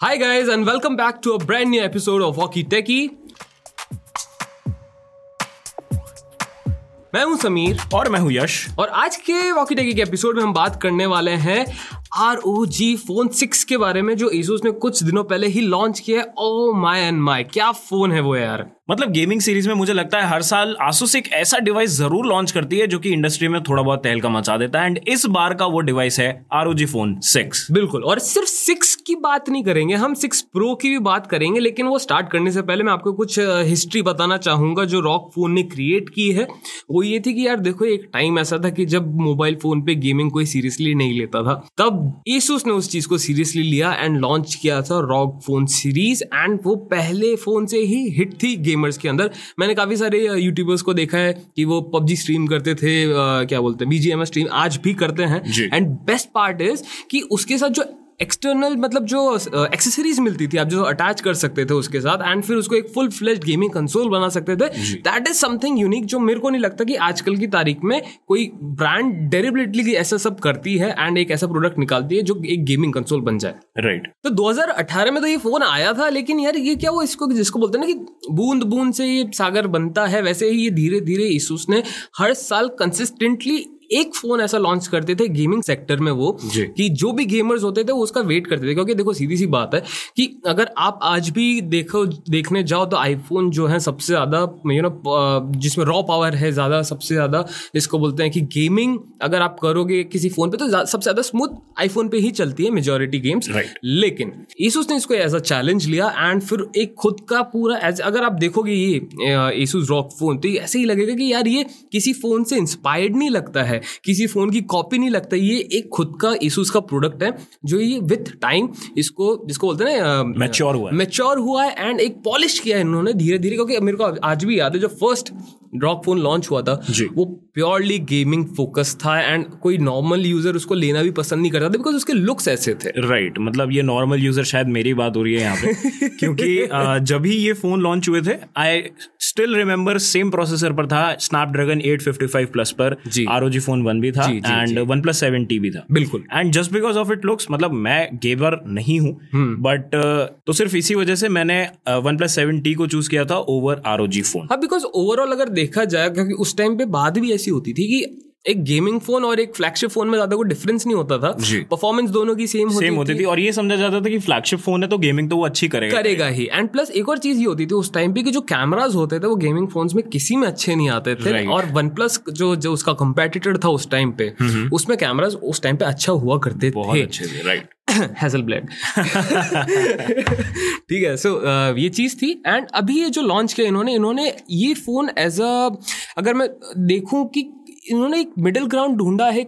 Hi guys and welcome back to a brand new episode of Walkie Techie. मैं हूँ समीर और मैं हूँ यश और आज के वॉकी टेकी के एपिसोड में हम बात करने वाले हैं R O G phone six के बारे में जो Asus ने कुछ दिनों पहले ही लॉन्च किया है। ओ माई एंड माई क्या फ़ोन है वो यार? मतलब गेमिंग सीरीज़ में मुझे लगता है हर साल आसूस एक ऐसा डिवाइस ज़रूर लॉन्च करती है जो कि इंडस्ट्री में थोड़ा बहुत तहलका मचा देता है। एंड इस बार का वो डिवाइस है R O G phone six बिल्कुल और सिर्फ़ सिक्स की बात नहीं करेंगे हम सिक्स प्रो की भी बात करेंगे लेकिन वो स्टार्ट करने से पहले मैं आपको कुछ हिस्ट्री बताना चाहूँगा जो रॉक फ़ोन ने क्रिएट की है। वो ये थी कि यार देखो एक टाइम ऐसा था कि जब मोबाइल फ़ोन पे गेमिंग कोई सीरियसली नहीं लेता था तब Asus ने उस चीज़ को सीरियसली लिया एंड लॉन्च किया था रॉक फ़ोन सीरीज़ एंड वो पहले फ़ोन से ही हिट थी गेमर्स के अंदर। मैंने काफ़ी सारे यूट्यूबर्स को देखा है कि वो पबजी स्ट्रीम करते थे क्या बोलते हैं बीजीएमएस स्ट्रीम आज भी करते हैं। एंड बेस्ट पार्ट इज़ कि उसके साथ जो एक्सटर्नल मतलब जो एक्सेसरीज मिलती थी आप जो अटैच कर सकते थे उसके साथ एंड फिर उसको एक फुल फ्लेज गेमिंग कंसोल बना सकते थे। दैट इज़ समथिंग यूनिक जो मेरे को नहीं लगता कि आजकल की तारीख में कोई ब्रांड डेरिबिलिटली ऐसा सब करती है एंड एक ऐसा प्रोडक्ट निकालती है जो एक गेमिंग कंसोल बन जाए। Right right. तो 2018 में तो ये फ़ोन आया था लेकिन यार ये क्या वो इसको जिसको बोलते हैं ना कि बूंद बूंद से ये सागर बनता है वैसे ही ये धीरे धीरे इसूस ने हर साल कंसिस्टेंटली एक फ़ोन ऐसा लॉन्च करते थे गेमिंग सेक्टर में वो कि जो भी गेमर्स होते थे वो उसका वेट करते थे। क्योंकि देखो सीधी सी बात है कि अगर आप आज भी देखो देखने जाओ तो आईफोन जो है सबसे ज़्यादा यू नो जिसमें रॉ पावर है ज़्यादा सबसे ज़्यादा जिसको बोलते हैं कि गेमिंग अगर आप करोगे किसी फ़ोन पे तो सबसे ज़्यादा स्मूथ आईफोन पे ही चलती है मेजोरिटी गेम्स लेकिन ईसूस ने इसको एज अ चैलेंज लिया एंड फिर एक खुद का पूरा एज अगर आप देखोगे ये ईसूस रॉक फ़ोन तो ऐसे ही लगेगा कि यार ये किसी फ़ोन से इंस्पायर्ड नहीं लगता है। है। किसी फ़ोन की कॉपी नहीं लगता ये एक खुद का इशूज का प्रोडक्ट है जो ये विथ टाइम इसको जिसको बोलते हैं मैच्योर हुआ मैच्योर हुआ है एंड एक पॉलिश किया है इन्होंने धीरे धीरे क्योंकि मेरे को आज भी याद है जो फ़र्स्ट ड्रॉप फ़ोन लॉन्च हुआ था वो प्योरली गेमिंग फोकस था एंड कोई नॉर्मल यूज़र उसको लेना भी पसंद नहीं करता था बिकॉज़ उसके लुक्स ऐसे थे। राइट right, मतलब ये नॉर्मल यूज़र शायद मेरी बात हो रही है यहाँ पे क्योंकि जब ही ये फ़ोन लॉन्च हुए थे I still remember same processor पर था स्नैपड्रैगन 855 प्लस पर आर फ़ोन वन भी था and one plus seven T भी था। बिल्कुल। And just because of it looks मतलब मैं गेवर नहीं हूँ बट हम्म। uh, तो सिर्फ़ इसी वजह से मैंने वन प्लस सेवन टी को चूज़ किया था over R O G phone हाँ बिकॉज़ ओवरऑल अगर देखा जाए क्योंकि उस टाइम पे बात भी ऐसी होती थी कि एक गेमिंग फ़ोन और एक फ्लैगशिप फ़ोन में ज़्यादा कोई डिफरेंस नहीं होता था। परफॉर्मेंस दोनों की सेम होती, सेम होती थी। थी और ये समझा जाता था कि फ्लैगशिप फ़ोन है तो गेमिंग तो वो अच्छी करेगा। करेगा ही। एंड प्लस एक और चीज़ ये होती थी उस टाइम पे कि जो कैमराज होते थे वो गेमिंग फोन्स में किसी में अच्छे नहीं आते थे। और वन प्लस जो जो उसका कंपेटिटर था उस टाइम पे। उसमें कैमराज उस टाइम पे अच्छा हुआ करते थे। राइट हैजल ब्लेड ठीक है सो uh, ये चीज़ थी। एंड अभी ये जो लॉन्च किया इन्होंने इन्होंने ये फ़ोन एज अ अगर मैं देखूँ कि इन्होंने एक मिडिल ग्राउंड ढूंढा है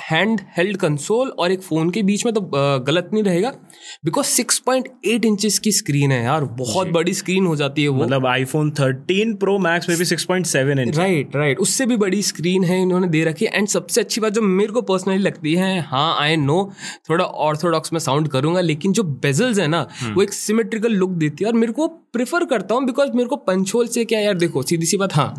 हैंड हेल्ड कंसोल और एक फ़ोन के बीच में तो गलत नहीं रहेगा। बिकॉज़ 6.8 इंचेस की स्क्रीन है यार बहुत बड़ी स्क्रीन हो जाती है वो। मतलब आईफोन 13 प्रो मैक्स में भी 6.7 इंच राइट राइट उससे भी बड़ी स्क्रीन है इन्होंने दे रखी है। एंड सबसे अच्छी बात जो मेरे को पर्सनली लगती है हाँ आई नो थोड़ा ऑर्थोडॉक्स में साउंड करूँगा लेकिन जो बेजल्स है ना हम्म। वो एक सिमेट्रिकल लुक देती है। और मेरे को प्रिफर करता हूँ बिकॉज़ मेरे को पंचोल से क्या यार देखो सीधी सी बात हाँ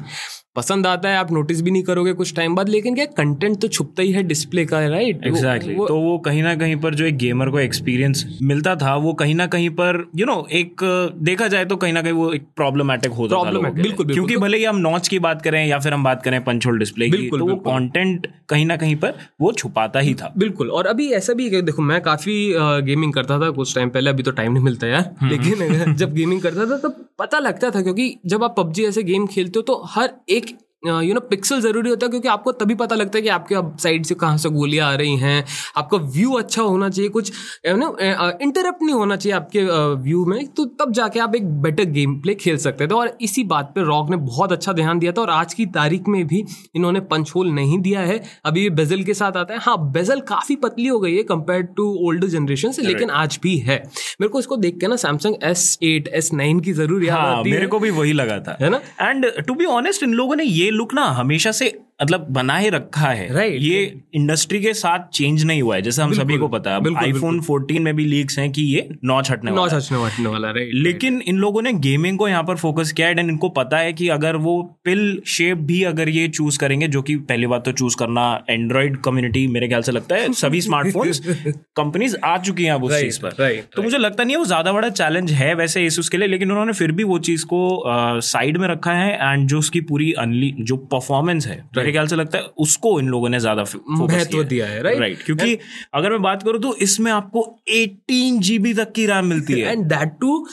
पसंद आता है आप नोटिस भी नहीं करोगे कुछ टाइम बाद लेकिन क्या कंटेंट तो छुपता ही है डिस्प्ले का राइट एग्जैक्टली exactly. तो वो कहीं ना कहीं पर जो एक गेमर को एक्सपीरियंस मिलता था वो कहीं ना कहीं पर यू you नो know, एक देखा जाए तो कहीं ना कहीं वो एक प्रॉब्लमेटिक होता था बिल्कुल क्योंकि भले ही हम नॉच की बात करें या फिर हम बात करें पंचोल डिस्प्ले की तो वो कॉन्टेंट कहीं ना कहीं पर वो छुपाता ही था। बिल्कुल और अभी ऐसा भी देखो मैं काफ़ी गेमिंग करता था कुछ टाइम पहले अभी तो टाइम नहीं मिलता यार। हम्म। लेकिन जब गेमिंग करता था तब पता लगता था क्योंकि जब आप पबजी ऐसे गेम खेलते हो तो हर एक यू नो पिक्सल ज़रूरी होता है क्योंकि आपको तभी पता लगता है कि आपके साइड से कहाँ से गोलियाँ आ रही हैं। आपका व्यू अच्छा होना चाहिए कुछ यू नो इंटरप्ट नहीं होना चाहिए आपके व्यू में। तो तब जाके आप एक बेटर गेम प्ले खेल सकते थे। और इसी बात पर रॉक ने बहुत अच्छा ध्यान दिया था और आज की तारीख में भी इन्होंने पंच होल नहीं दिया है। अभी ये बेजल के साथ आता है। हाँ बेजल काफ़ी पतली हो गई है कंपेयर टू ओल्ड जनरेशन से लेकिन आज भी है। मेरे को इसको देख के ना Samsung S eight S nine की ज़रूर याद हाँ, मेरे को भी वही लगा था। है ना? एंड टू बी ऑनेस्ट इन लोगों ने ये लुक ना हमेशा से मतलब बनाए रखा है। Right, ये इंडस्ट्री के साथ चेंज नहीं हुआ है जैसे हम सभी को पता है। आईफोन 14 में भी लीक्स हैं कि ये नॉच हटने वाला नॉच हटने हटने वाला राइट लेकिन इन लोगों ने गेमिंग को यहाँ पर फोकस किया है एंड इनको पता है कि अगर वो पिल शेप भी अगर ये चूज़ करेंगे जो कि पहली बात तो चूज़ करना एंड्रॉइड कम्युनिटी मेरे ख्याल से लगता है सभी स्मार्टफ़ोन कंपनीज़ आ चुकी हैं अब उस चीज़ पर। तो मुझे लगता नहीं है वो ज़्यादा बड़ा चैलेंज है वैसे Asus के लिए लेकिन उन्होंने फिर भी वो चीज़ को साइड में रखा है एंड जो उसकी पूरी अनली जो परफॉर्मेंस है मेरे ख्याल से लगता है उसको इन लोगों ने ज़्यादा महत्व दिया है राइट राइट क्योंकि अगर मैं बात करूँ तो इसमें आपको 18 जीबी तक की रैम मिलती है। एंड दैट टू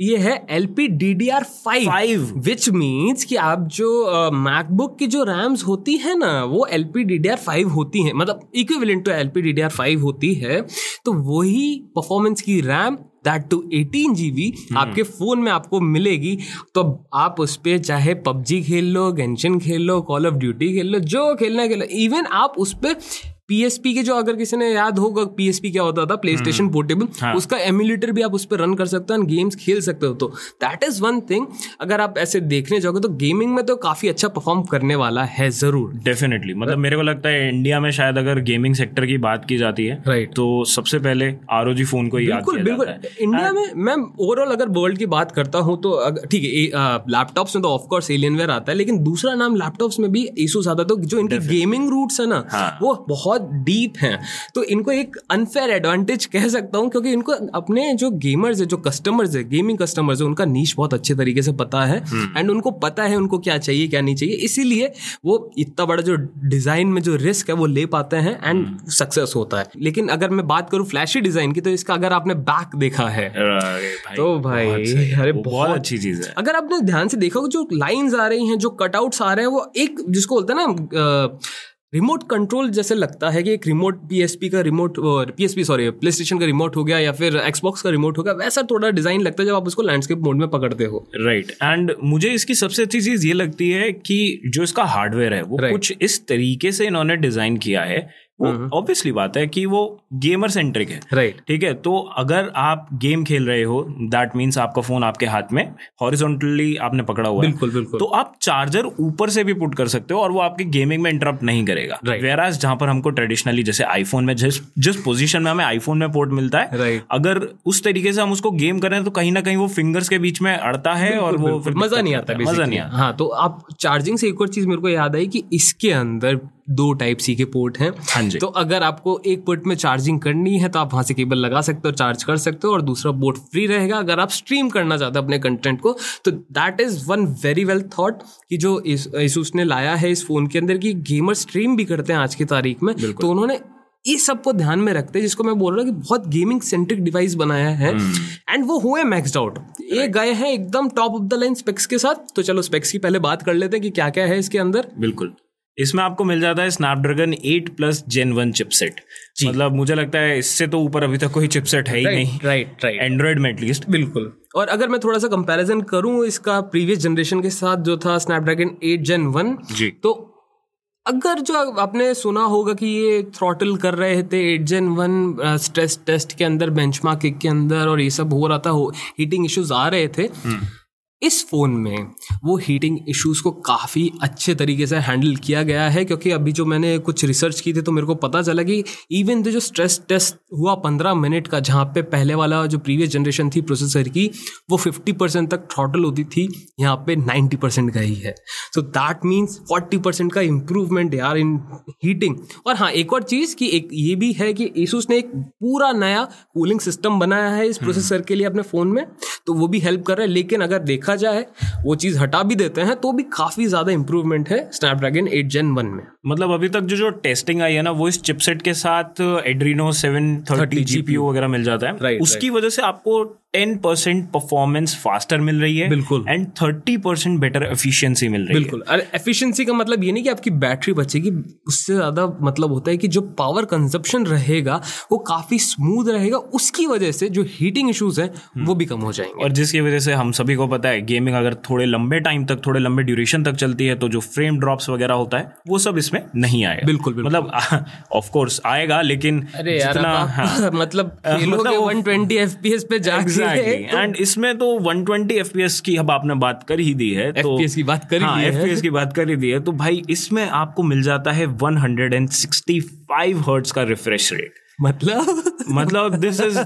ये है L P D D R five Five. Which means कि आप जो मैकबुक uh, की जो रैम्स होती है ना वो L P D D R five होती है। मतलब equivalent to L P D D R five होती है तो वही परफॉर्मेंस की RAM that too eighteen G B आपके फ़ोन में आपको मिलेगी। तो आप उस पर चाहे पबजी खेल लो गेंशन खेल लो कॉल ऑफ़ ड्यूटी खेल लो जो खेलना खेलो इवन आप उस पर पीएसपी के जो अगर किसी ने याद होगा पीएसपी क्या होता था? प्ले स्टेशन पोर्टेबल उसका एम्यूलेटर भी आप उस पर रन कर सकते हो गेम्स खेल सकते हो। तो दैट इज़ वन थिंग अगर आप ऐसे देखने जाओगे तो गेमिंग में तो काफ़ी अच्छा परफॉर्म करने वाला है ज़रूर। डेफिनेटली मतलब मेरे को लगता है इंडिया में शायद अगर गेमिंग सेक्टर की बात की जाती है राइट तो सबसे पहले ROG फ़ोन को याद बिल्कुल बिल्कुल। इंडिया में मैं ओवरऑल अगर वर्ल्ड की बात करता हूँ तो ठीक है लैपटॉप्स में तो ऑफकोर्स एलियनवेयर आता है लेकिन दूसरा नाम लैपटॉप्स में भी एसूस आता है। तो जो इनके गेमिंग रूट्स है ना हाँ। वो बहुत डीप हैं। तो इनको एक अनफेयर एडवांटेज कह सकता हूँ क्योंकि इनको अपने जो गेमर्स है जो कस्टमर्स है गेमिंग कस्टमर्स है उनका नीच बहुत अच्छे तरीके से पता है। हम्म। एंड उनको पता है उनको क्या चाहिए क्या नहीं चाहिए। इसीलिए वो इतना बड़ा जो डिज़ाइन में जो रिस्क है वो ले पाते हैं एंड हम्म। सक्सेस होता है। लेकिन अगर मैं बात करूँ फ्लैशी डिज़ाइन की तो इसका अगर आपने बैक देखा है भाई, तो भाई, बहुत अरे बहुत बहुत- अच्छी चीज़ है। अगर आपने ध्यान से देखा जो लाइंस आ रही हैं जो कटआउट्स आ रहे हैं वो एक जिसको बोलते हैं ना रिमोट कंट्रोल जैसे लगता है कि एक रिमोट पीएसपी का remote PSP sorry PlayStation का रिमोट हो गया या फिर एक्सबॉक्स का रिमोट हो गया वैसा थोड़ा डिज़ाइन लगता है जब आप उसको लैंडस्केप मोड में पकड़ते हो राइट right. एंड मुझे इसकी सबसे अच्छी चीज़ ये लगती है कि जो इसका हार्डवेयर है वो Right. कुछ इस तरीके से इन्होंने डिज़ाइन किया है वो ऑब्वियसली बात है कि वो गेमर सेंट्रिक है। राइट ठीक है? तो अगर आप गेम खेल रहे हो दैट मीन्स आपका फ़ोन आपके हाथ में हॉरिजॉन्टली आपने पकड़ा हुआ है। बिल्कुल बिल्कुल। तो आप चार्जर ऊपर से भी पुट कर सकते हो और वो आपके गेमिंग में इंटरप्ट नहीं करेगा। Right. वेराज जहाँ पर हमको ट्रेडिशनली जैसे आईफोन में जिस जिस पोजीशन में हमें आईफोन में पोर्ट मिलता है Right. अगर उस तरीके से हम उसको गेम करें तो कहीं ना कहीं वो फिंगर्स के बीच में अड़ता है और वो मज़ा नहीं आता मज़ा नहीं आता। हाँ तो आप चार्जिंग से एक और चीज़ मेरे को याद आई कि इसके अंदर दो टाइप सी के पोर्ट हैं। हाँ जी। तो अगर आपको एक पोर्ट में चार्जिंग करनी है तो आप वहाँ से केबल लगा सकते हो चार्ज कर सकते हो और दूसरा पोर्ट फ्री रहेगा अगर आप स्ट्रीम करना चाहते हो अपने कंटेंट को। तो that is one very well thought कि जो इसूस ने लाया है इस फ़ोन के अंदर कि गेमर स्ट्रीम भी करते हैं आज की तारीख में। तो उन्होंने इस सबको ध्यान में रखते हैं जिसको मैं बोल रहा हूँ कि बहुत गेमिंग सेंट्रिक डिवाइस बनाया है। एंड वो हुए मैक्सड आउट ये गए हैं एकदम top of the line specs के साथ। तो चलो स्पेक्स की पहले बात कर लेते हैं कि क्या क्या है इसके अंदर। बिल्कुल। इसमें आपको मिल जाता है Snapdragon 8 plus gen one chipset मतलब मुझे लगता है इससे तो ऊपर अभी तक कोई चिपसेट है ही right, नहीं। राइट राइट एंड्रॉइड में एटलीस्ट बिल्कुल। और अगर मैं थोड़ा सा कंपैरिजन करूँ इसका प्रीवियस जनरेशन के साथ जो था स्नैपड्रैगन 8 जेन वन जी। तो अगर जो आपने सुना होगा कि ये थ्रॉटल कर रहे थे eight gen one stress test के अंदर बेंचमार्क के अंदर और ये सब हो रहा था हीटिंग इश्यूज़ आ रहे थे इस फ़ोन में वो हीटिंग इश्यूज़ को काफ़ी अच्छे तरीके से हैंडल किया गया है क्योंकि अभी जो मैंने कुछ रिसर्च की थी तो मेरे को पता चला कि इवन द जो स्ट्रेस टेस्ट हुआ पंद्रह मिनट का जहाँ पे पहले वाला जो प्रीवियस जनरेशन थी प्रोसेसर की वो फिफ्टी परसेंट तक थ्रॉटल होती थी यहाँ पे नाइन्टी परसेंट गई है so that means forty percent का इम्प्रूवमेंट यार इन हीटिंग और हाँ एक और चीज़ कि एक ये भी है कि एसूस ने एक पूरा नया कूलिंग सिस्टम बनाया है इस प्रोसेसर के लिए अपने फ़ोन में तो वो भी हेल्प कर रहा है लेकिन अगर देखा जाए, वो चीज़ हटा भी देते हैं तो भी काफ़ी ज़्यादा इंप्रूवमेंट है स्नैपड्रैगन एट जेन वन में। मतलब अभी तक जो जो टेस्टिंग आई है ना वो इस चिपसेट के साथ एड्रीनो 730 जीपीयू वगैरह मिल जाता है। Right, उसकी वजह से आपको 10 परसेंट परफॉर्मेंस फास्टर मिल रही है बिल्कुल। एंड 30 परसेंट बेटर एफिशिएंसी मिल रही बिल्कुल। है अरे एफिशिएंसी का मतलब ये नहीं कि आपकी बैटरी बचेगी उससे ज़्यादा मतलब होता है कि जो पावर कंजप्शन रहेगा वो काफ़ी स्मूथ रहेगा उसकी वजह से जो हीटिंग इश्यूज़ है वो भी कम हो है जाएँगे। और जिसकी वजह से हम सभी को पता है गेमिंग अगर थोड़े लंबे टाइम तक थोड़े लंबे ड्यूरेशन तक चलती है तो जो फ्रेम ड्रॉप्स वगैरह होता है वो सब इसमें इसमें नहीं आएगा। बिल्कुल, बिल्कुल। मतलब ऑफ़ कोर्स आएगा लेकिन अरे जितना हाँ, मतलब मतलब वो- 120 एफपीएस पे जाके। एंड इसमें तो 120 एफपीएस की अब आपने बात कर ही दी है तो FPS की बात कर ही हाँ, दी है। की बात कर ही दी है तो भाई इसमें आपको मिल जाता है 165 हर्ट्ज का रिफ्रेश रेट मतलब? मतलब दिस इज़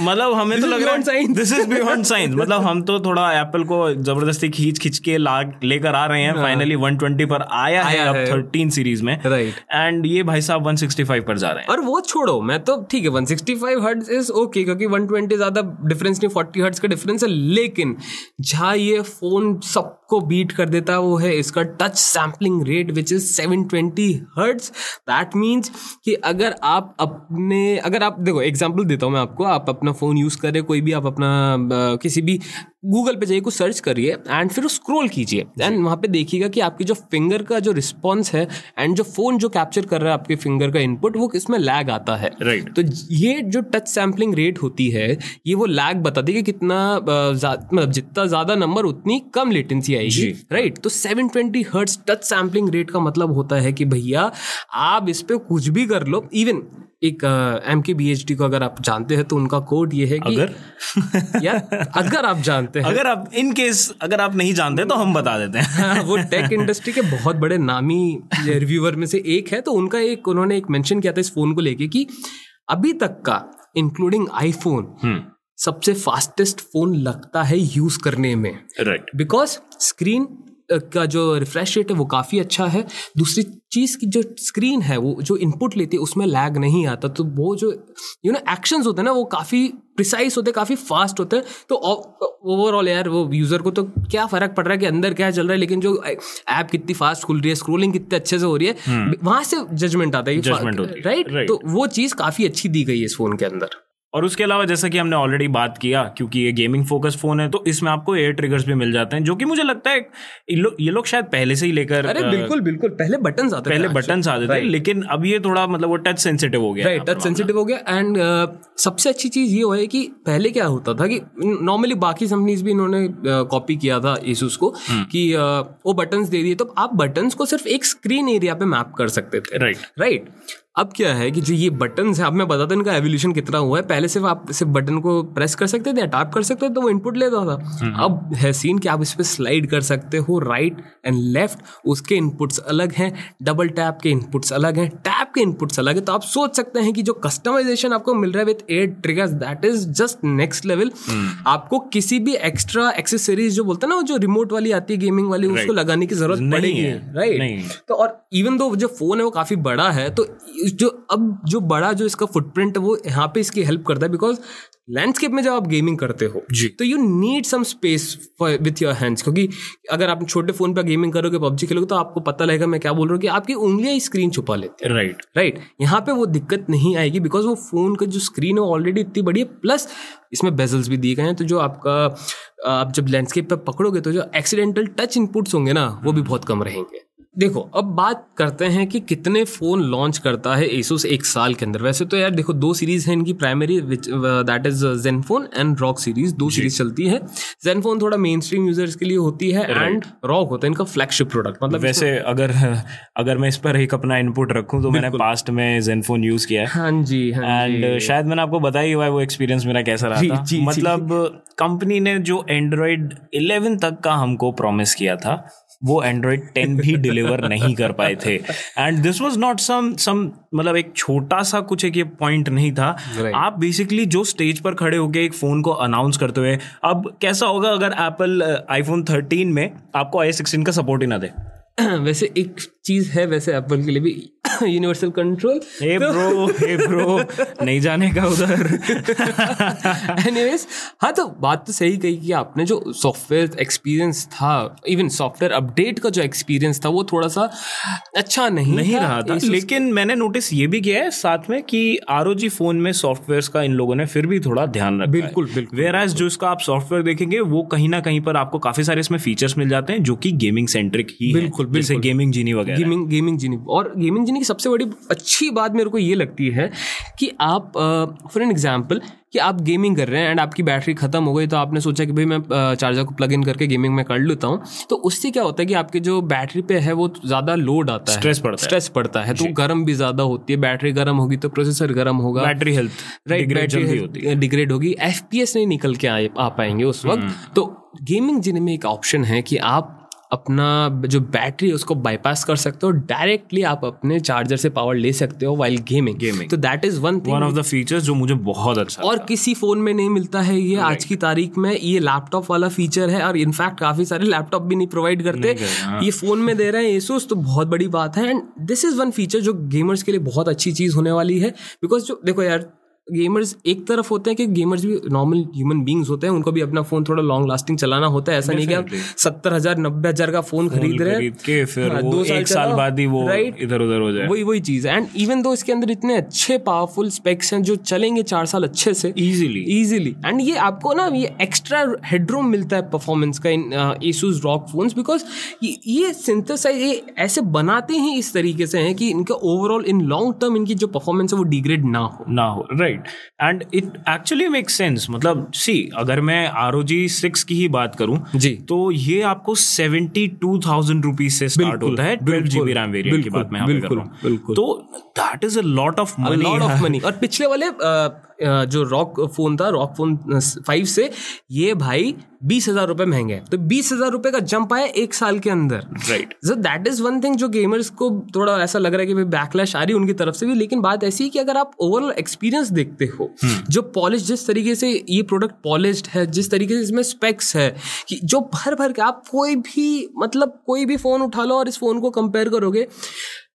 मतलब हमें तो लग रहा science. This is beyond science मतलब हम तो थोड़ा एप्पल को ज़बरदस्ती खींच खींच के ला लेकर आ रहे हैं फाइनली 120 पर आया, है हाँ। अब है। 13 सीरीज़ में Right. एंड ये भाई साहब 165 पर जा रहे हैं और वो छोड़ो मैं तो ठीक है 165 हर्ट्ज इज़ ओके क्योंकि 120 ज़्यादा डिफरेंस नहीं 40 हर्ट्ज का डिफरेंस है लेकिन जहाँ ये फ़ोन सबको बीट कर देता है वो है इसका touch sampling rate which is 720 hertz that means कि अगर आप अपने अगर आप देखो एग्जांपल देता हूँ मैं आपको। आप अपना फ़ोन यूज़ कर कोई भी आप अपना किसी भी गूगल पे जाइए कुछ सर्च करिए एंड फिर स्क्रॉल कीजिए। एंड वहाँ पे देखिएगा कि आपकी जो फिंगर का जो रिस्पॉन्स है एंड जो फ़ोन जो कैप्चर कर रहा है आपके फिंगर का इनपुट वो इसमें लैग आता है। Right Right. तो ये जो टच सैम्पलिंग रेट होती है ये वो लैग बताती है कि कितना मतलब जितना ज़्यादा नंबर उतनी कम लेटेंसी आएगी। राइट तो 720 हर्ट्ज टच सैम्पलिंग रेट का मतलब होता है कि भैया आप इस पर कुछ भी कर लो इवन एक M K B H D को अगर आप जानते हैं तो उनका कोड ये है कि अगर? यार अगर आप जानते हैं। अगर आप इन केस अगर आप नहीं जानते तो हम बता देते हैं। हाँ, वो टेक इंडस्ट्री के बहुत बड़े नामी रिव्यूअर में से एक है तो उनका एक उन्होंने एक मेंशन किया था इस फ़ोन को लेके कि अभी तक का इंक्लूडिंग आईफोन हम्म। सबसे फास्टेस्ट फ़ोन लगता है यूज़ करने में। राइट बिकॉज़ स्क्रीन का जो रिफ्रेश रेट है वो काफ़ी अच्छा है। दूसरी चीज़ की जो स्क्रीन है वो जो इनपुट लेती है उसमें लैग नहीं आता। तो वो जो यू नो एक्शंस होते हैं ना वो काफ़ी प्रिसाइज होते हैं काफ़ी फास्ट होते हैं। तो ओवरऑल यार वो यूज़र को तो क्या फ़र्क पड़ रहा है कि अंदर क्या चल रहा है लेकिन जो ऐप कितनी फास्ट खुल रही है स्क्रोलिंग कितने अच्छे से हो रही है वहाँ से जजमेंट आता है राइट right. तो वो चीज़ काफ़ी अच्छी दी गई है इस फ़ोन के अंदर। और उसके अलावा जैसा कि हमने ऑलरेडी बात किया क्योंकि ये गेमिंग फोकस फ़ोन है तो इसमें आपको एयर ट्रिगर्स भी मिल जाते हैं जो कि मुझे लगता है ये लोग ये लोग शायद पहले से ही लेकर अरे बिल्कुल बिल्कुल पहले बटन आते पहले बटन आते थे लेकिन अब ये थोड़ा मतलब वो टच सेंसिटिव हो गया राइट टच सेंसिटिव हो गया एंड सबसे अच्छी चीज़ ये है कि पहले क्या होता था कि नॉर्मली बाकी कंपनीज़ भी इन्होंने कॉपी किया था Asus को कि uh, वो बटन दे दिए तो आप बटन को सिर्फ़ एक स्क्रीन एरिया पे मैप कर सकते थे। राइट राइट अब क्या है कि जो ये बटन है अब मैं बताता हूँ इनका एवोल्यूशन कितना हुआ है। पहले सिर्फ़ आप सिर्फ़ बटन को प्रेस कर सकते थे या टैप कर सकते थे तो वो इनपुट लेता था। अब है सीन कि आप इस पर स्लाइड कर सकते हो राइट एंड लेफ़्ट उसके इनपुट्स अलग हैं डबल टैप के इनपुट्स अलग हैं टैप के इनपुट्स अलग है तो आप सोच सकते हैं कि जो कस्टमाइजेशन आपको मिल रहा है with air triggers that is just next level आपको किसी भी एक्स्ट्रा एक्सेसरीज जो बोलते हैं ना वो जो रिमोट वाली आती है गेमिंग वाली उसको लगाने की ज़रूरत नहीं पड़ेगी है, राइट। तो और इवन दो जो फ़ोन है वो काफ़ी बड़ा है तो जो अब जो बड़ा जो इसका फुटप्रिंट है वो यहाँ पे इसकी हेल्प करता है बिकॉज़ लैंडस्केप में जब आप गेमिंग करते हो जी। तो you need some space with your hands क्योंकि अगर आप छोटे फ़ोन पर गेमिंग करोगे पबजी खेलोगे तो आपको पता लगेगा मैं क्या बोल रहा हूँ कि आपकी उंगलियाँ ही स्क्रीन छुपा लेते हैं। राइट राइट यहाँ पे वो दिक्कत नहीं आएगी बिकॉज़ वो फ़ोन का जो स्क्रीन है ऑलरेडी इतनी बड़ी है प्लस इसमें बेजल्स भी दिए गए हैं तो जो आपका आप जब लैंडस्केप पर पकड़ोगे तो जो एक्सीडेंटल टच इनपुट्स होंगे ना वो भी बहुत कम रहेंगे। देखो अब बात करते हैं कि कितने फ़ोन लॉन्च करता है एसोस एक साल के अंदर। वैसे तो यार देखो दो सीरीज़ है इनकी primary which that is Zenfone and ROG series दो सीरीज़ चलती है। जेनफोन थोड़ा मेन स्ट्रीम यूज़र्स के लिए होती है एंड रॉक होता है इनका फ्लैगशिप प्रोडक्ट मतलब वैसे अगर अगर मैं इस पर एक अपना इनपुट रखूँ तो मैंने पास्ट में जेनफोन यूज़ किया है। हाँ जी हाँ एंड शायद मैंने आपको बताया ही हुआ है वो एक्सपीरियंस मेरा कैसा रहा था। मतलब कंपनी ने जो एंड्रॉइड 11 तक का हमको प्रॉमिस किया था वो एंड्रॉयड टेन भी डिलीवर नहीं कर पाए थे. And this was not some some मतलब एक छोटा सा कुछ एक ये पॉइंट नहीं था. Right. आप बेसिकली जो स्टेज पर खड़े होके एक फ़ोन को अनाउंस करते हुए अब कैसा होगा अगर एप्पल आईफोन 13 में आपको आई सिक्सटीन का सपोर्ट ही ना दे? वैसे एक चीज़ है वैसे एप्पल के लिए भी universal control hey bro hey bro नहीं जाने का उधर। एनीवेज हाँ तो बात तो सही कही कि आपने जो सॉफ्टवेयर एक्सपीरियंस था इवन सॉफ्टवेयर अपडेट का जो एक्सपीरियंस था वो थोड़ा सा अच्छा नहीं नहीं था। रहा था। लेकिन मैंने नोटिस ये भी किया है साथ में कि आर फ़ोन में सॉफ्टवेयर का इन लोगों ने फिर भी थोड़ा ध्यान रखा बिल्कुल, बिल्कुल, वेयर एज जो इसका आप सॉफ्टवेयर देखेंगे वो कहीं ना कहीं पर आपको काफ़ी सारे इसमें फीचर्स मिल जाते हैं जो कि गेमिंग सेंट्रिक ही बिल्कुल जैसे गेमिंग जीनी वगैरह। गेमिंग गेमिंग जीनी और गेमिंग जीनी की सबसे बड़ी अच्छी बात मेरे को ये लगती है कि आप फॉर एन एग्ज़ाम्पल कि आप गेमिंग कर रहे हैं एंड आपकी बैटरी खत्म हो गई तो आपने सोचा कि भाई मैं चार्जर को प्लग इन करके गेमिंग में कर लेता हूँ। तो उससे क्या होता है कि आपके जो बैटरी पे है वो ज़्यादा लोड आता है। स्ट्रेस पड़ता है। स्ट्रेस पड़ता है। तो गर्म भी ज़्यादा होती है। बैटरी गर्म होगी तो प्रोसेसर गर्म होगा। Battery health right battery degrade होगी। एफपीएस नहीं निकल के आ पाएँगे उस वक्त। हम्म। तो गेमिंग जिन में एक ऑप्शन है कि आप अपना जो बैटरी है उसको बाईपास कर सकते हो। डायरेक्टली आप अपने चार्जर से पावर ले सकते हो वाइल गेमिंग गेमिंग तो that is one one of the features जो मुझे बहुत अच्छा और किसी फ़ोन में नहीं मिलता है ये right. आज की तारीख में। ये लैपटॉप वाला फीचर है और इनफैक्ट काफ़ी सारे लैपटॉप भी नहीं प्रोवाइड करते। हाँ। ये फ़ोन में दे रहे हैं एसोस तो बहुत बड़ी बात है। And this is one feature जो गेमर्स के लिए बहुत अच्छी चीज़ होने वाली है। बिकॉज़ जो देखो यार गेमर्स एक तरफ़ होते हैं कि गेमर्स भी नॉर्मल ह्यूमन बींग्स होते हैं उनको भी अपना फ़ोन थोड़ा लॉन्ग लास्टिंग चलाना होता है। ऐसा नहीं कि आप सत्तर हज़ार नब्बे हज़ार का फ़ोन खरीद रहे हैं। फिर हाँ, दो साल एक साल बाद ही वो राइट इधर उधर हो जाए। वही वही चीज़। एंड इवन दो इसके अंदर इतने अच्छे पावरफुल स्पेक्स हैं जो चलेंगे चार साल अच्छे से इजीली इजीली एंड ये आपको ना ये एक्स्ट्रा हेडरूम मिलता है परफॉर्मेंस का in Asus ROG phones because ये सिंथेसाइज ये ऐसे बनाते ही इस तरीके से हैं कि इनका ओवरऑल इन लॉन्ग टर्म इनकी जो परफॉर्मेंस है वो डिग्रेड ना हो। ना हो। Right and it actually make sense मतलब सी अगर मैं आर ओ जी सिक्स की ही बात करूँ जी। तो ये आपको सेवेंटी टू थाउज़ेंड रुपीज़ से स्टार्ट होता है ट्वेल्व जीबी रैम वेरियंट की बात मैं बिल्कुल बिल्कुल। तो that is a lot of money of money और पिछले वाले जो रॉक फ़ोन था रॉक फ़ोन फाइव से ये भाई बीस हज़ार रुपए महँगे तो बीस हज़ार रुपए का जंप आया एक साल के अंदर। Right so that is one thing जो गेमर्स को थोड़ा ऐसा लग रहा है कि भाई बैकलैश आ रही है उनकी तरफ़ से भी लेकिन बात ऐसी है कि अगर आप ओवरऑल एक्सपीरियंस देखते हो hmm. जो पॉलिश जिस तरीके से ये प्रोडक्ट पॉलिश है जिस तरीके से इसमें स्पेक्स है कि जो भर भर के आप कोई भी मतलब कोई भी फ़ोन उठा लो और इस फ़ोन को कंपेयर करोगे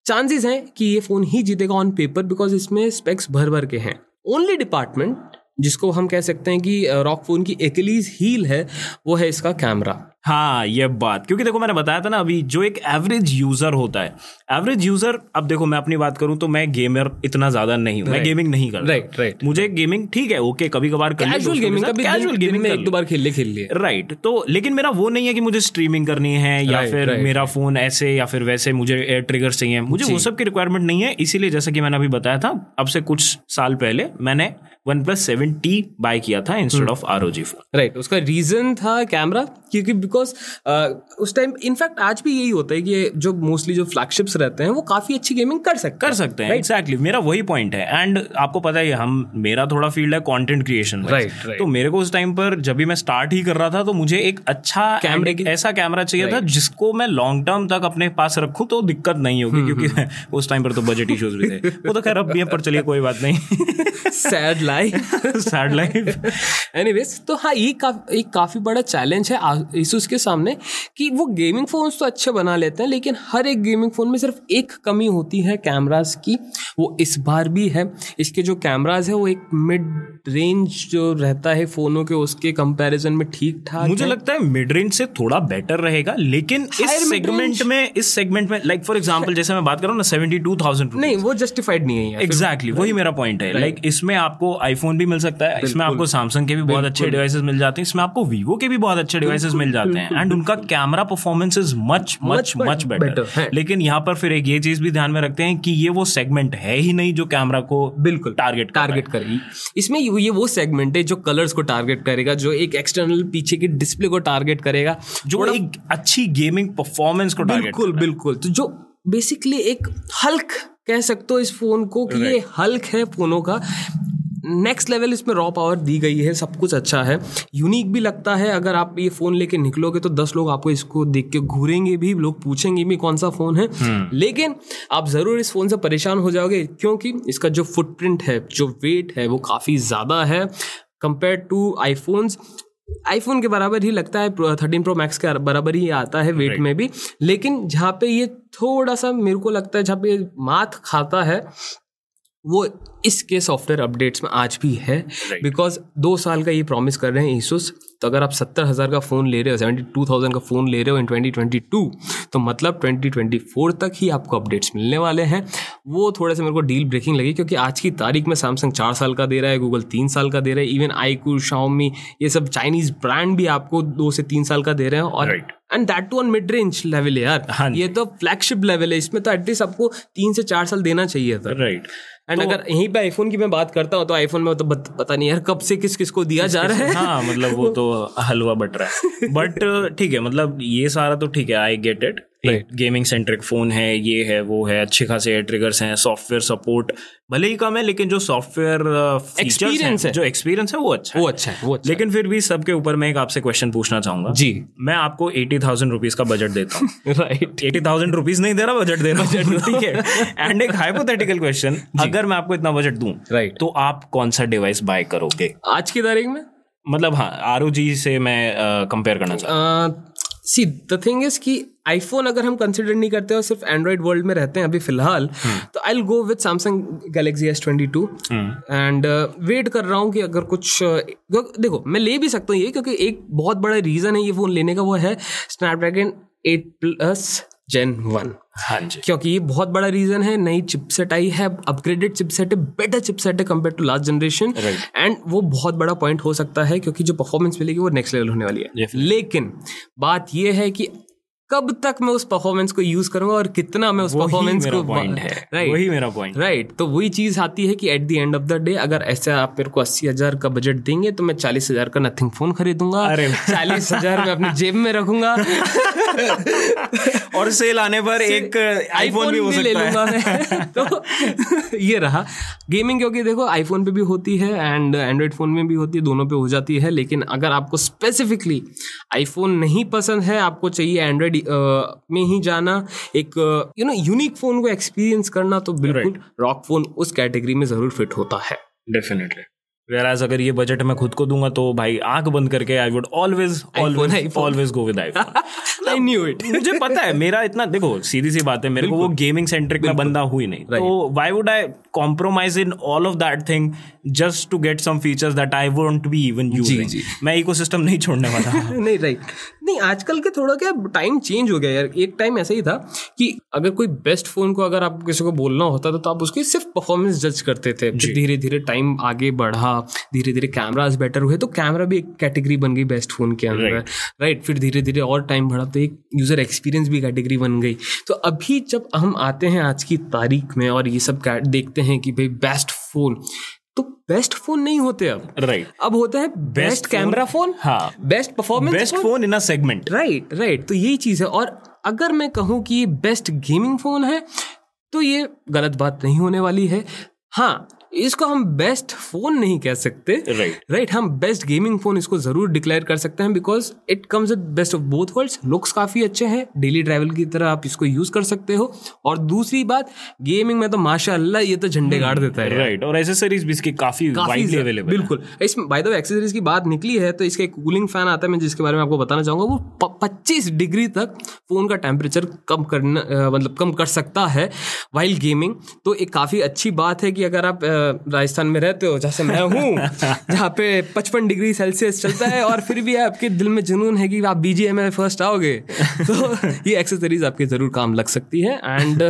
चांसेस हैं कि ये फ़ोन ही जीतेगा ऑन पेपर बिकॉज़ इसमें स्पेक्स भर भर के हैं। ओनली डिपार्टमेंट जिसको हम कह सकते हैं कि रॉक फ़ोन की एकलीज हील है, वो है इसका कैमरा हाँ ये बात। क्योंकि देखो मैंने बताया था ना अभी जो एक एवरेज यूज़र होता है एवरेज यूज़र अब देखो मैं अपनी बात करूँ तो मैं गेमर इतना ज़्यादा नहीं हूँ मैं गेमिंग नहीं करता राइट राइट मुझे गेमिंग ठीक है ओके कभी कबार कैजुअल गेमिंग कैजुअल गेमिंग में एक दो बार खेल ले खेल लिए। राइट तो लेकिन मेरा वो नहीं है कि मुझे स्ट्रीमिंग करनी है या फिर मेरा फ़ोन ऐसे या फिर वैसे मुझे एयर ट्रिगर चाहिए। मुझे वो सब की रिक्वायरमेंट नहीं है इसीलिए जैसा कि मैंने अभी बताया था अब से कुछ साल पहले मैंने one plus seven T buy किया था instead of R O G phone right उसका रीजन था कैमरा क्योंकि बिकॉज़ uh, उस टाइम इनफैक्ट आज भी यही होता है कि जो मोस्टली जो फ्लैगशिप्स रहते हैं वो काफ़ी अच्छी गेमिंग कर सकते कर सकते हैं एग्जैक्टली मेरा वही पॉइंट है। एंड आपको पता है हम मेरा थोड़ा फ़ील्ड है कंटेंट क्रिएशन राइट तो मेरे को उस टाइम पर जब भी मैं स्टार्ट ही कर रहा था तो मुझे एक अच्छा कैमरे ऐसा कैमरा चाहिए था जिसको मैं लॉन्ग टर्म तक अपने पास रखूँ तो दिक्कत नहीं होगी हम्म, क्योंकि हम्म। उस टाइम पर तो बजट इशूज भी थे। वो तो खैर अब भी पर चलिए कोई बात नहीं। Sad life sad life anyways तो हाँ ये का, एक काफ़ी बड़ा चैलेंज है इस के सामने कि वो गेमिंग फोन्स तो अच्छे बना लेते हैं लेकिन हर एक गेमिंग फ़ोन में सिर्फ़ एक कमी होती है कैमरास की वो इस बार भी है। इसके जो कैमराज है वो एक मिड रेंज जो रहता है फ़ोनों के उसके कंपैरिजन में ठीक ठाक मुझे लगता है मिड रेंज से थोड़ा बेटर रहेगा लेकिन इस सेगमेंट में इस सेगमेंट में लाइक फॉर एग्जांपल जैसे मैं बात कर रहा हूँ ना सेवेंटी टू थाउज़ेंड नहीं वो जस्टिफाइड नहीं है एग्जैक्टली वही मेरा पॉइंट है। लाइक इसमें आपको आईफोन भी मिल सकता है। इसमें आपको सैमसंग के भी बहुत अच्छे डिवाइसेस मिल जाते हैं। इसमें आपको वीवो के भी बहुत अच्छे डिवाइसेस मिल जाते हैं। एंड उनका camera performance is much much much better लेकिन यहाँ पर फिर एक ये चीज़ भी ध्यान में रखते हैं कि ये वो सेगमेंट है ही नहीं जो कैमरा को बिल्कुल टारगेट टारगेट करेगी। इसमें ये वो सेगमेंट है जो कलर्स को टारगेट करेगा जो एक एक्सटर्नल पीछे की डिस्प्ले को टारगेट करेगा। जो एक अच्छी गेमिंग परफॉर्मेंस को बिल्कुल बिल्कुल। तो जो बेसिकली एक हल्क कह सकते हो इस फ़ोन को कि ये हल्क है फोनों का। नेक्स्ट लेवल इसमें रॉ पावर दी गई है सब कुछ अच्छा है। यूनिक भी लगता है अगर आप ये फ़ोन लेके निकलोगे तो दस लोग आपको इसको देख के घूरेंगे भी लोग पूछेंगे भी कौन सा फ़ोन है। हम्म। लेकिन आप ज़रूर इस फ़ोन से परेशान हो जाओगे क्योंकि इसका जो फुटप्रिंट है जो वेट है वो काफ़ी ज़्यादा है। कंपेयर टू आईफोन्स आईफोन के बराबर ही लगता है थर्टीन प्रो मैक्स के बराबर ही आता है वेट में भी। लेकिन जहाँ पे ये थोड़ा सा मेरे को लगता है जहाँ पे माथ खाता है वो इसके सॉफ्टवेयर अपडेट्स में आज भी है बिकॉज़ right. दो साल का ये प्रॉमिस कर रहे हैं ईसूस तो अगर आप सत्तर हज़ार का फ़ोन ले रहे हो सेवेंटी टू थाउज़ेंड का फ़ोन ले रहे हो इन ट्वेंटी ट्वेंटी टू तो मतलब ट्वेंटी ट्वेंटी फोर तक ही आपको अपडेट्स मिलने वाले हैं वो थोड़े से मेरे को डील ब्रेकिंग लगी क्योंकि आज की तारीख में सैमसंग चार साल का दे रहा है गूगल तीन साल का दे रहा है इवन आई कू शाओमी ये सब चाइनीज़ ब्रांड भी आपको दो से तीन साल का दे रहे हैं और right. And that too on mid range level यार हाँ ये तो फ्लैगशिप लेवल है. इसमें तो एटलीस्ट आपको तीन से चार साल देना चाहिए था. राइट एंड तो, अगर यहीं पे आईफोन की मैं बात करता हूँ तो आईफोन में तो बत- पता नहीं यार कब से किस किस को दिया जा रहा है. हाँ मतलब वो तो हलवा बट रहा है. बट ठीक है मतलब ये सारा तो ठीक है I get it gaming centric phone है ये है वो है अच्छे खासे ट्रिगर्स हैं सॉफ्टवेयर सपोर्ट भले ही कम है लेकिन जो सॉफ्टवेयर Experience है। जो एक्सपीरियंस है वो अच्छा वो अच्छा है वो अच्छा लेकिन फिर भी सबके ऊपर मैं एक आपसे क्वेश्चन पूछना चाहूँगा। जी। मैं आपको एटी थाउज़ेंड रुपीज़ का बजट देता हूँ। राइट एटी थाउज़ेंड रुपीज़ नहीं दे रहा बजट दे रहा हूँ। ठीक है? एंड एक हाइपोथेटिकल क्वेश्चन अगर मैं आपको इतना बजट दूँ राइट तो आप कौन सा डिवाइस बाय करोगे? आज की तारीख में? मतलब हाँ आर से मैं कंपेयर करना चाहता सी द थिंग इज़ कि आईफोन अगर हम कंसिडर नहीं करते और सिर्फ़ एंड्रॉइड वर्ल्ड में रहते हैं अभी फ़िलहाल तो I go with Samsung Galaxy S twenty two and wait कर रहा हूँ कि अगर कुछ uh, देखो मैं ले भी सकता हूँ ये क्योंकि एक बहुत बड़ा रीजन है ये फ़ोन लेने का वो है Snapdragon eight plus gen one हाँ जी। क्योंकि ये बहुत बड़ा रीजन है नई चिपसेट आई है अपग्रेडेड चिपसेट है बेटर चिपसेट है compare to last generation and वो बहुत बड़ा पॉइंट हो सकता है क्योंकि जो परफॉर्मेंस मिलेगी वो नेक्स्ट लेवल होने वाली है। लेकिन बात ये है कि कब तक मैं उस परफॉर्मेंस को यूज़ करूँगा और कितना मैं उस परफॉर्मेंस को पॉइंट है। राइट वही मेरा पॉइंट राइट तो वही चीज़ आती है कि at the end of the day अगर ऐसे आप मेरे को अस्सी हज़ार का बजट देंगे तो मैं चालीस हज़ार का नथिंग फ़ोन खरीदूँगा। अरे चालीस हज़ार में अपनी जेब में रखूँगा। और सेल आने पर एक आईफोन भी हो ले लूँगा मैं। तो ये रहा। गेमिंग क्योंकि देखो आईफोन पे भी होती है एंड एंड्रॉइड फ़ोन में भी होती है दोनों पे हो जाती है। लेकिन अगर आपको स्पेसिफिकली आईफोन नहीं पसंद है आपको चाहिए एंड्रॉइड में ही जाना एक यू नो यूनिक फ़ोन को एक्सपीरियंस करना तो बिल्कुल रॉक फ़ोन उस कैटेगरी में ज़रूर फिट होता है। डेफिनेटली वेराज अगर ये बजट मैं खुद को दूँगा तो भाई आँख बंद करके I would always always always go with iPhone I knew it मुझे पता है मेरा इतना देखो सीधी सी बात है मेरे को वो गेमिंग सेंट्रिक में बंदा हुई नहीं। तो why would I compromise in all of that thing just to get some features that I won't be even using. मैं इकोसिस्टम नहीं छोड़ने वाला। नहीं राइट नहीं आजकल के थोड़ा क्या टाइम चेंज हो गया यार। एक टाइम ऐसा ही था कि अगर कोई बेस्ट फ़ोन को अगर आप किसी को बोलना होता था तो आप उसकी सिर्फ़ परफॉर्मेंस जज करते थे। धीरे धीरे टाइम आगे बढ़ा धीरे धीरे कैमराज बेटर हुए तो कैमरा भी एक कैटेगरी बन गई बेस्ट फ़ोन के अंदर। राइट फिर धीरे धीरे और टाइम बढ़ा तो एक यूज़र एक्सपीरियंस भी कैटेगरी बन गई। तो अभी जब हम आते हैं आज की तारीख में और ये सब देखते हैं कि भाई बेस्ट फ़ोन तो बेस्ट फ़ोन नहीं होते अब। Right right. अब होता है बेस्ट कैमरा फ़ोन हाँ। Best performance best phone in a segment right right तो यही चीज़ है। और अगर मैं कहूँ कि ये बेस्ट गेमिंग फ़ोन है तो ये गलत बात नहीं होने वाली है। हाँ इसको हम बेस्ट फ़ोन नहीं कह सकते। Right right. राइट right, हम बेस्ट गेमिंग फ़ोन इसको ज़रूर डिक्लेयर कर सकते हैं because it comes with best of both worlds looks काफ़ी अच्छे हैं। डेली ट्रैवल की तरह आप इसको यूज़ कर सकते हो। और दूसरी बात गेमिंग में तो माशाल्लाह ये तो झंडे गाड़ देता है। Right right. और एसेसरीज भी इसकी काफ़ी वाइडली अवेलेबल बिल्कुल। इसमें बाय द वे एक्सेसरीज की बात निकली है तो इसका एक कूलिंग फ़ैन आता है मैं जिसके बारे में आपको बताना चाहूँगा वो पच्चीस डिग्री तक फ़ोन का टेम्परेचर कम करना मतलब कम कर सकता है वाइल गेमिंग तो एक काफ़ी अच्छी बात है कि अगर आप राजस्थान में रहते हो जैसे मैं हूँ जहाँ पे 55 डिग्री सेल्सियस चलता है और फिर भी आपके दिल में जुनून है कि आप बीजीएम में फ़र्स्ट आओगे तो ये एक्सेसरीज आपके ज़रूर काम लग सकती है। एंड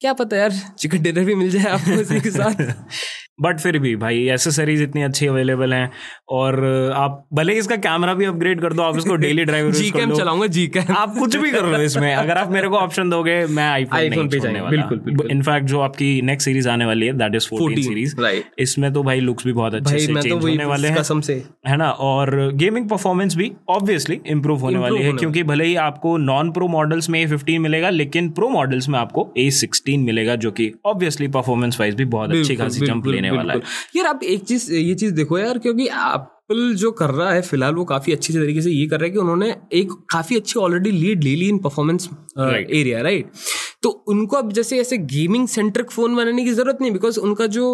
क्या पता यार चिकन डिनर भी मिल जाए आपको इसी के साथ। बट फिर भी भाई एसेसरीज इतनी अच्छी अवेलेबल हैं और आप भले ही इसका कैमरा भी अपग्रेड कर दो आप इसको डेली ड्राइवर जी कैम चलाऊँगा जी कैम आप कुछ भी कर लो इसमें। अगर आप मेरे को ऑप्शन दोगे मैं आईफोन नहीं पे वाला। बिल्कुल, बिल्कुल। इनफैक्ट जो आपकी नेक्स्ट सीरीज़ आने वाली है दैट इज़ 14 14, सीरीज़ इसमें तो भाई लुक्स भी बहुत अच्छे से तो चेंज होने वाले हैं। कसम से। है ना? और गेमिंग परफॉर्मेंस भी ऑब्वियसली इंप्रूव होने वाली है क्योंकि भले ही आपको नॉन प्रो मॉडल्स में ए फिफ्टीन मिलेगा लेकिन प्रो मॉडल्स में आपको ए सिक्सटीन मिलेगा जो कि ऑब्वियसली परफॉर्मेंस वाइज भी बहुत अच्छी खासी जंप बिल्कुल, लेने वाला है। यार आप एक चीज़ ये चीज़ देखो यार क्योंकि एप्पल जो कर रहा है फ़िलहाल वो काफ़ी अच्छी तरीके से ये कर रहा है कि उन्होंने एक काफ़ी अच्छी ऑलरेडी लीड ले ली इन परफॉर्मेंस एरिया राइट तो उनको अब जैसे ऐसे गेमिंग सेंट्रिक फ़ोन बनाने की ज़रूरत नहीं बिकॉज़ उनका जो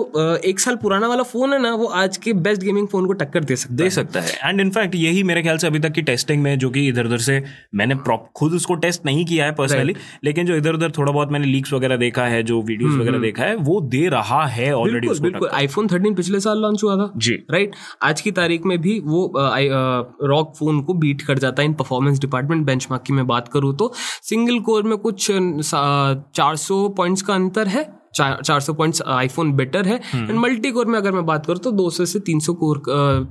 एक साल पुराना वाला फ़ोन है ना वो आज के बेस्ट गेमिंग फ़ोन को टक्कर दे सकता दे है। सकता है। एंड इनफैक्ट यही मेरे ख्याल से अभी तक की टेस्टिंग में जो कि इधर उधर से मैंने खुद उसको टेस्ट नहीं किया है पर्सनली लेकिन जो इधर उधर थोड़ा बहुत मैंने लीक्स वगैरह देखा है जो वीडियोस वगैरह देखा है वो दे रहा है ऑलरेडी बिल्कुल आईफोन 13 पिछले साल लॉन्च हुआ था। जी। राइट आज की तारीख में भी वो रॉक फ़ोन को बीट कर जाता है इन परफॉर्मेंस डिपार्टमेंट बेंचमार्क की मैं बात करूँ तो। सिंगल कोर में कुछ चार सौ पॉइंट्स का अंतर है। चार सौ पॉइंट्स आईफोन बेटर है। एंड मल्टी कोर में अगर मैं बात करूँ तो 200 से 300 कोर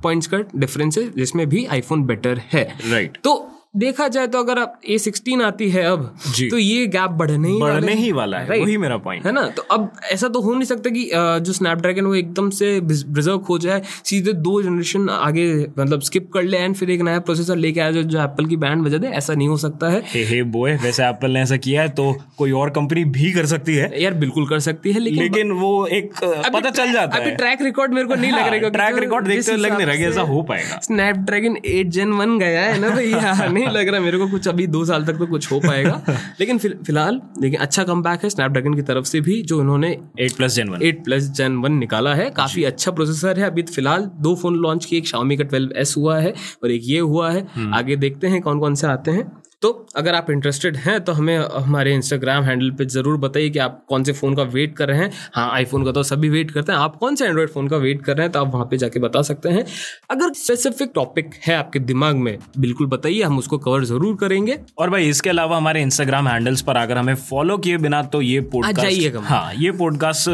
पॉइंट्स का डिफरेंस है जिसमें भी आईफोन बेटर है। राइट तो देखा जाए तो अगर आप ए सिक्सटीन आती है अब तो ये गैप बढ़ने ही बढ़ने हैं। ही वाला है वही मेरा पॉइंट है ना? तो अब ऐसा तो हो नहीं सकता कि जो स्नैपड्रैगन वो एकदम से रिज़र्व हो जाए सीधे दो जनरेशन आगे मतलब स्किप कर ले एंड फिर एक नया प्रोसेसर लेके आ जाए जो एप्पल की बैंड बजा दे ऐसा नहीं हो सकता है। हे हे बॉय वैसे एप्पल ने ऐसा किया है तो कोई और कंपनी भी कर सकती है। यार बिल्कुल कर सकती है लेकिन लेकिन वो एक पता चल जाता अभी है। ट्रैक रिकॉर्ड मेरे को नहीं लग रहा है ट्रैक रिकॉर्ड देखते लग नहीं रहा ऐसा हो पाएगा। स्नैपड्रैगन 8 जेन वन गया है ना भैया नहीं लग रहा मेरे को कुछ अभी दो साल तक तो कुछ हो पाएगा। लेकिन फ़िलहाल लेकिन अच्छा कम है स्नैपड्रैगन की तरफ़ से भी जो इन्होंने eight plus gen one eight plus gen one निकाला है। काफ़ी अच्छा प्रोसेसर है। अभी तो फ़िलहाल दो फ़ोन लॉन्च किए एक शामी का 12s हुआ है और एक ये हुआ है। आगे देखते हैं कौन कौन से आते हैं। तो अगर आप इंटरेस्टेड हैं तो हमें हमारे इंस्टाग्राम हैंडल पे ज़रूर बताइए कि आप कौन से फ़ोन का वेट कर रहे हैं। हाँ आईफोन का तो सभी वेट करते हैं। आप कौन से एंड्रॉइड फ़ोन का वेट कर रहे हैं तो आप वहाँ पे जाके बता सकते हैं। अगर स्पेसिफिक टॉपिक है आपके दिमाग में बिल्कुल बताइए हम उसको कवर ज़रूर करेंगे। और भाई इसके अलावा हमारे इंस्टाग्राम हैंडल्स पर अगर हमें फॉलो किए बिना तो ये जाइएगा। पॉडकास्ट हाँ ये पॉडकास्ट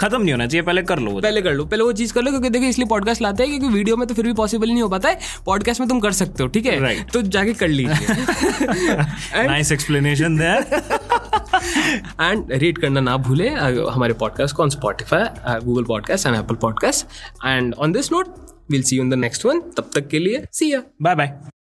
खत्म नहीं होना चाहिए पहले कर लो। पहले कर लो पहले वो चीज़ कर लो क्योंकि देखिए इसलिए पॉडकास्ट लाते हैं क्योंकि वीडियो में तो फिर भी पॉसिबल नहीं हो पाता है। पॉडकास्ट में तुम कर सकते हो ठीक है? तो जाके कर लीजिए। Nice explanation there and rate करना ना भूले हमारे पॉडकास्ट को on Spotify Google podcast and Apple podcast and on this note will see you in the next one तब तक के लिए सी या बाय बाय